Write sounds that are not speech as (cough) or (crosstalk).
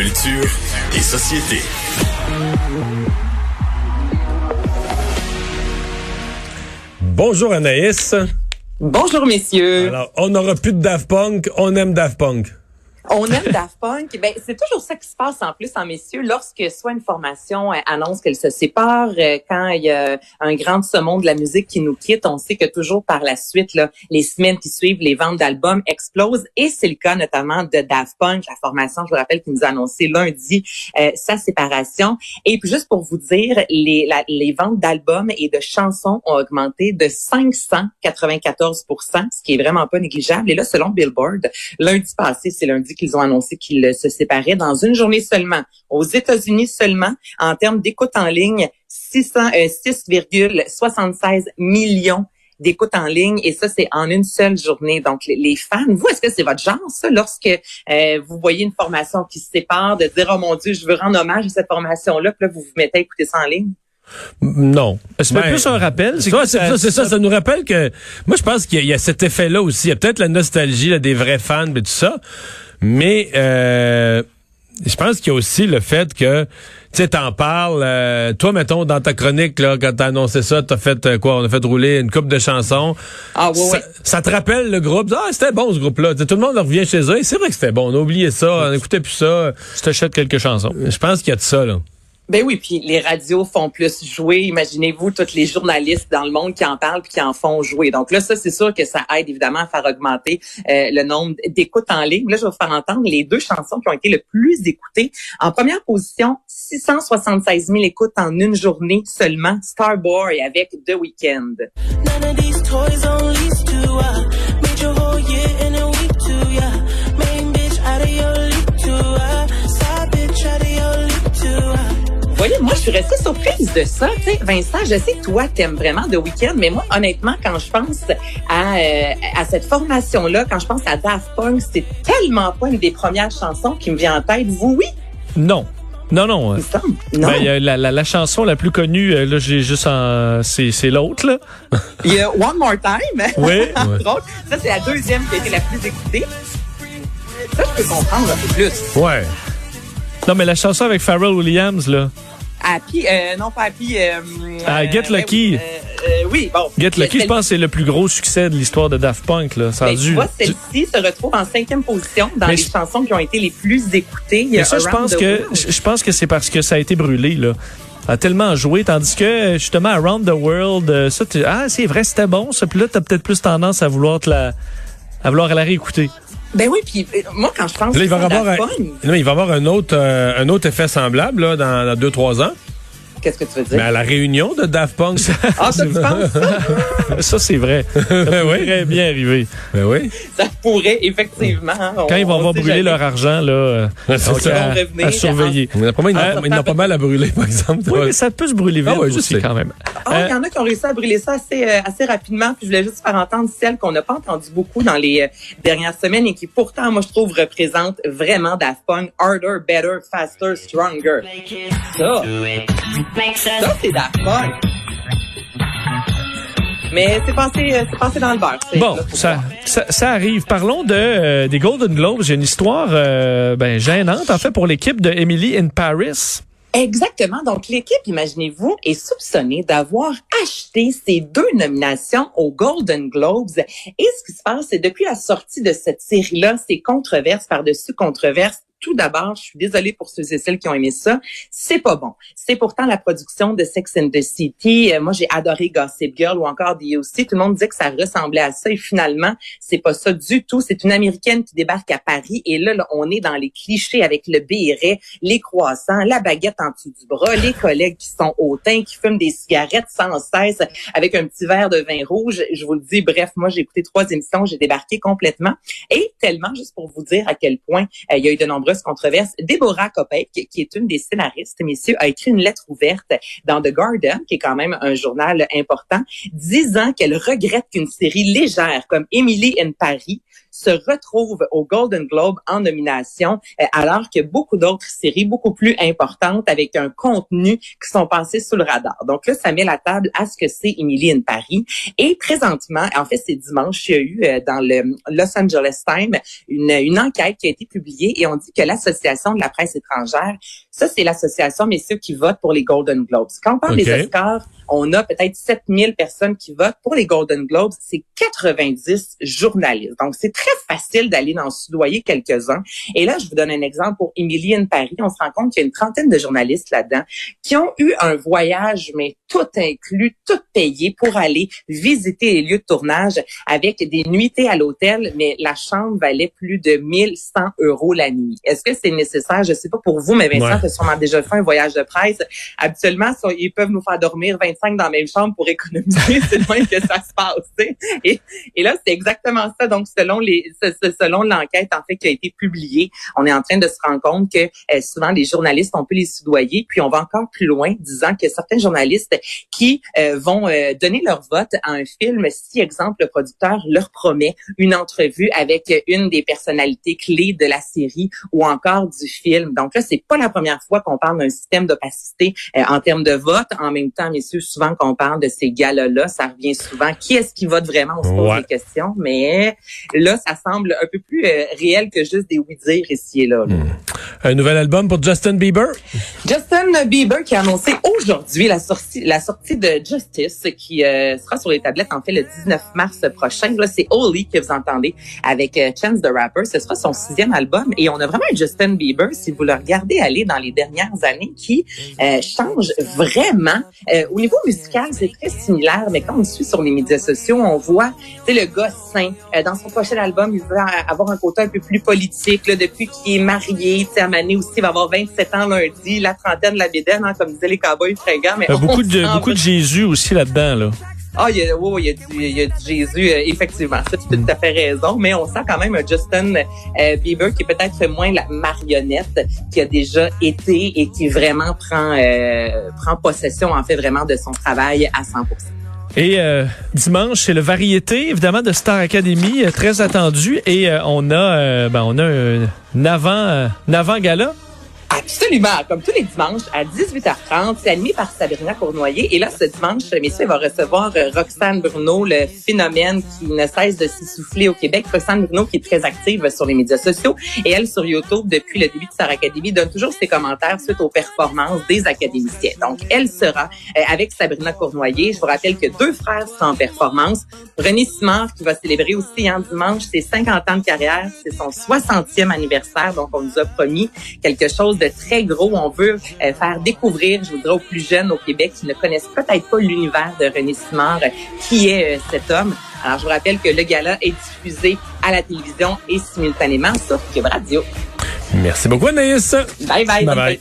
Culture et société. Bonjour Anaïs. Bonjour messieurs. Alors, on n'aura plus de Daft Punk, on aime Daft Punk. On aime Daft Punk. Ben, c'est toujours ça qui se passe en plus en messieurs lorsque soit une formation euh, annonce qu'elle se sépare, euh, quand il y a un grand saumon de la musique qui nous quitte, on sait que toujours par la suite, là, les semaines qui suivent, les ventes d'albums explosent et c'est le cas notamment de Daft Punk, la formation, je vous rappelle, qui nous a annoncé lundi euh, sa séparation. Et puis juste pour vous dire, les ventes d'albums et de chansons ont augmenté de 594 ce qui est vraiment pas négligeable. Et là, selon Billboard, lundi passé, c'est lundi qu'ils ont annoncé qu'ils se séparaient dans une journée seulement. Aux États-Unis seulement, en termes d'écoute en ligne, 6,76 euh, millions d'écoute en ligne et ça c'est en une seule journée. Donc les, fans, vous est-ce que c'est votre genre ça lorsque euh, vous voyez une formation qui se sépare de dire oh mon dieu je veux rendre hommage à cette formation là puis là vous vous mettez à écouter ça en ligne? Non. C'est ben, plus un rappel. C'est ça, ça, ça, nous rappelle que moi je pense qu'il y, a cet effet-là aussi. Il y a peut-être la nostalgie là, des vrais fans et tout ça, mais euh, je pense qu'il y a aussi le fait que tu sais, t'en parles. Euh, toi, mettons, dans ta chronique, là, quand t'as annoncé ça, t'as fait euh, quoi? On a fait rouler une coupe de chansons. Ah oui, ça, te rappelle le groupe? Ah, c'était bon ce groupe-là. Tout le monde revient chez eux. C'est vrai que c'était bon. On a oublié ça. On n'écoutait plus ça. Je t'achète quelques chansons. Je pense qu'il y a de ça, là. Ben oui, puis les radios font plus jouer. Imaginez-vous tous les journalistes dans le monde qui en parlent puis qui en font jouer. Donc là, ça, c'est sûr que ça aide évidemment à faire augmenter euh, le nombre d'écoutes en ligne. Là, je vais vous faire entendre les deux chansons qui ont été le plus écoutées. En première position, 676 000 écoutes en une journée seulement. Starboy avec The Weeknd. Voyez, moi, je suis restée surprise de ça. Tu sais, Vincent, je sais que toi, t'aimes vraiment The Weeknd, mais moi, honnêtement, quand je pense à, euh, à cette formation-là, quand je pense à Daft Punk, c'est tellement pas une des premières chansons qui me vient en tête. Vous, oui? Non. Non, non. non. Ben, la, la, la, chanson la plus connue, euh, là, j'ai juste en... C'est, c'est l'autre, là. (laughs) Il y a One More Time. Oui. (laughs) Ça, c'est la deuxième qui a été la plus écoutée. Ça, je peux comprendre un peu plus. Ouais. Non, mais la chanson avec Pharrell Williams, là. Happy, euh, non pas Happy. Euh, ah, Get euh, Lucky. Euh, oui, bon. Get Lucky, je pense que c'est le plus gros succès de l'histoire de Daft Punk. Là. Ça a ben, dû, tu vois, celle-ci se retrouve en cinquième position dans les chansons qui ont été les plus écoutées. Mais ça, je pense que je pense que c'est parce que ça a été brûlé là a tellement joué, tandis que justement Around the World, ça, ah c'est vrai, c'était bon, ça. Puis là, t'as peut-être plus tendance à vouloir te la, à vouloir la réécouter. Ben oui, puis moi quand je pense là, il va avoir un, non, il va avoir un autre un autre effet semblable là, dans, dans deux trois ans. Qu'est-ce que tu veux dire? Mais à la réunion de Daft Punk. ah, ça, tu penses? ça, (laughs) c'est vrai. (laughs) Ça pourrait bien arriver. Ben oui. Ça pourrait, effectivement. Quand ils vont avoir brûlé leur argent, là, euh, donc, à, à, surveiller. Il y en a pas mal, euh, pas mal à brûler, par exemple. Oui, mais ça peut se brûler vite ah, ouais, aussi, quand même. Ah, il y en a qui ont réussi à brûler ça assez, euh, assez rapidement. Puis je voulais juste faire entendre celle qu'on n'a pas entendue beaucoup dans les dernières semaines et qui, pourtant, moi, je trouve, représente vraiment Daft Punk. Harder, better, faster, stronger. Ça. Ça, c'est Punk. Mais c'est passé, euh, c'est passé dans le beurre. Bon, ça, ça, ça, arrive. Parlons de euh, des Golden Globes. J'ai une histoire euh, ben, gênante, en fait, pour l'équipe de Emily in Paris. Exactement. Donc, l'équipe, imaginez-vous, est soupçonnée d'avoir acheté ces deux nominations aux Golden Globes. Et ce qui se passe, c'est depuis la sortie de cette série-là, c'est controverse par-dessus controverse tout d'abord, je suis désolée pour ceux et celles qui ont aimé ça, c'est pas bon. C'est pourtant la production de Sex and the City. Euh, moi, j'ai adoré Gossip Girl ou encore The O.C. Tout le monde disait que ça ressemblait à ça et finalement, c'est pas ça du tout. C'est une américaine qui débarque à Paris et là, là, on est dans les clichés avec le béret, les croissants, la baguette en dessous du bras, les collègues qui sont hautains, qui fument des cigarettes sans cesse avec un petit verre de vin rouge. Je vous le dis, bref, moi, j'ai écouté trois émissions, j'ai débarqué complètement et tellement juste pour vous dire à quel point euh, il y a eu de nombreux controverse. Deborah Kopek, qui est une des scénaristes, messieurs, a écrit une lettre ouverte dans The Garden, qui est quand même un journal important, disant qu'elle regrette qu'une série légère comme Emily in Paris se retrouve au Golden Globe en nomination, euh, alors que beaucoup d'autres séries beaucoup plus importantes avec un contenu qui sont passées sous le radar. Donc là, ça met la table à ce que c'est Emily in Paris. Et présentement, en fait, c'est dimanche, il y a eu euh, dans le Los Angeles Times une, une enquête qui a été publiée et on dit que l'Association de la presse étrangère, ça, c'est l'association, messieurs, qui vote pour les Golden Globes. Quand on parle des Oscars, on a peut-être 7000 personnes qui votent. Pour les Golden Globes, c'est 90 journalistes. Donc, c'est très facile d'aller en soudoyer quelques-uns. Et là, je vous donne un exemple pour Emily in Paris. On se rend compte qu'il y a une trentaine de journalistes là-dedans qui ont eu un voyage, mais tout inclus, tout payé pour aller visiter les lieux de tournage avec des nuitées à l'hôtel, mais la chambre valait plus de 1100 euros la nuit. Est-ce que c'est nécessaire? Je sais pas pour vous, mais Vincent, ouais. sûrement déjà fait un voyage de presse. Habituellement, ils peuvent nous faire dormir 25 dans la même chambre pour économiser. (laughs) c'est loin que ça se passe. Et, et là, c'est exactement ça. Donc, selon les, selon l'enquête en fait qui a été publiée, on est en train de se rendre compte que euh, souvent les journalistes, on peut les soudoyer. Puis on va encore plus loin, disant que certains journalistes qui euh, vont euh, donner leur vote à un film si, exemple, le producteur leur promet une entrevue avec une des personnalités clés de la série ou encore du film. Donc là, c'est pas la première fois qu'on parle d'un système d'opacité euh, en termes de vote. En même temps, messieurs, souvent qu'on parle de ces galas-là, ça revient souvent. Qui est-ce qui vote vraiment? On se pose ouais. des questions. Mais là, ça semble un peu plus euh, réel que juste des oui-dire ici et là. là. Hmm. Un nouvel album pour Justin Bieber? Justin Bieber qui a annoncé aujourd'hui la sortie, la sortie de Justice qui euh, sera sur les tablettes en fait le 19 mars prochain. Là, c'est Holy que vous entendez avec euh, Chance the Rapper. Ce sera son sixième album et on a vraiment un Justin Bieber, si vous le regardez aller dans les dernières années, qui change vraiment. Au niveau musical, c'est très similaire, mais quand on suit sur les médias sociaux, on voit, sais, le gars sain. Dans son prochain album, il va avoir un côté un peu plus politique. Là, depuis qu'il est marié, tu sais, à Mané aussi, il va avoir 27 ans lundi, la trentaine de la bédaine, hein, comme disaient les cowboys fringants. Mais beaucoup de beaucoup de Jésus aussi là-dedans, là. Ah, il y a, oh, il y a, du, il y a du Jésus, euh, effectivement. Ça, tu as tout à fait raison. Mais on sent quand même un Justin euh, Bieber qui est peut-être moins la marionnette qui a déjà été et qui vraiment prend, euh, prend possession, en fait, vraiment de son travail à 100 et euh, dimanche, c'est le variété, évidemment, de Star Academy, euh, très attendu. Et euh, on a, ben, on a un, avant, un avant gala Absolument. Comme tous les dimanches à 18h30, c'est animé par Sabrina Cournoyer. Et là, ce dimanche, messieurs, va recevoir Roxane Bruno, le phénomène qui ne cesse de s'essouffler au Québec. Roxane Bruno, qui est très active sur les médias sociaux. Et elle, sur YouTube, depuis le début de Star Academy, donne toujours ses commentaires suite aux performances des académiciens. Donc, elle sera avec Sabrina Cournoyer. Je vous rappelle que deux frères sont en performance. René Simard, qui va célébrer aussi en dimanche ses 50 ans de carrière. C'est son 60e anniversaire. Donc, on nous a promis quelque chose de très gros. On veut euh, faire découvrir, je voudrais, aux plus jeunes au Québec qui ne connaissent peut-être pas l'univers de René Simard, qui est euh, cet homme. Alors, je vous rappelle que le gala est diffusé à la télévision et simultanément sur Cube Radio. Merci beaucoup, Anaïs. Bye bye. Bye bye.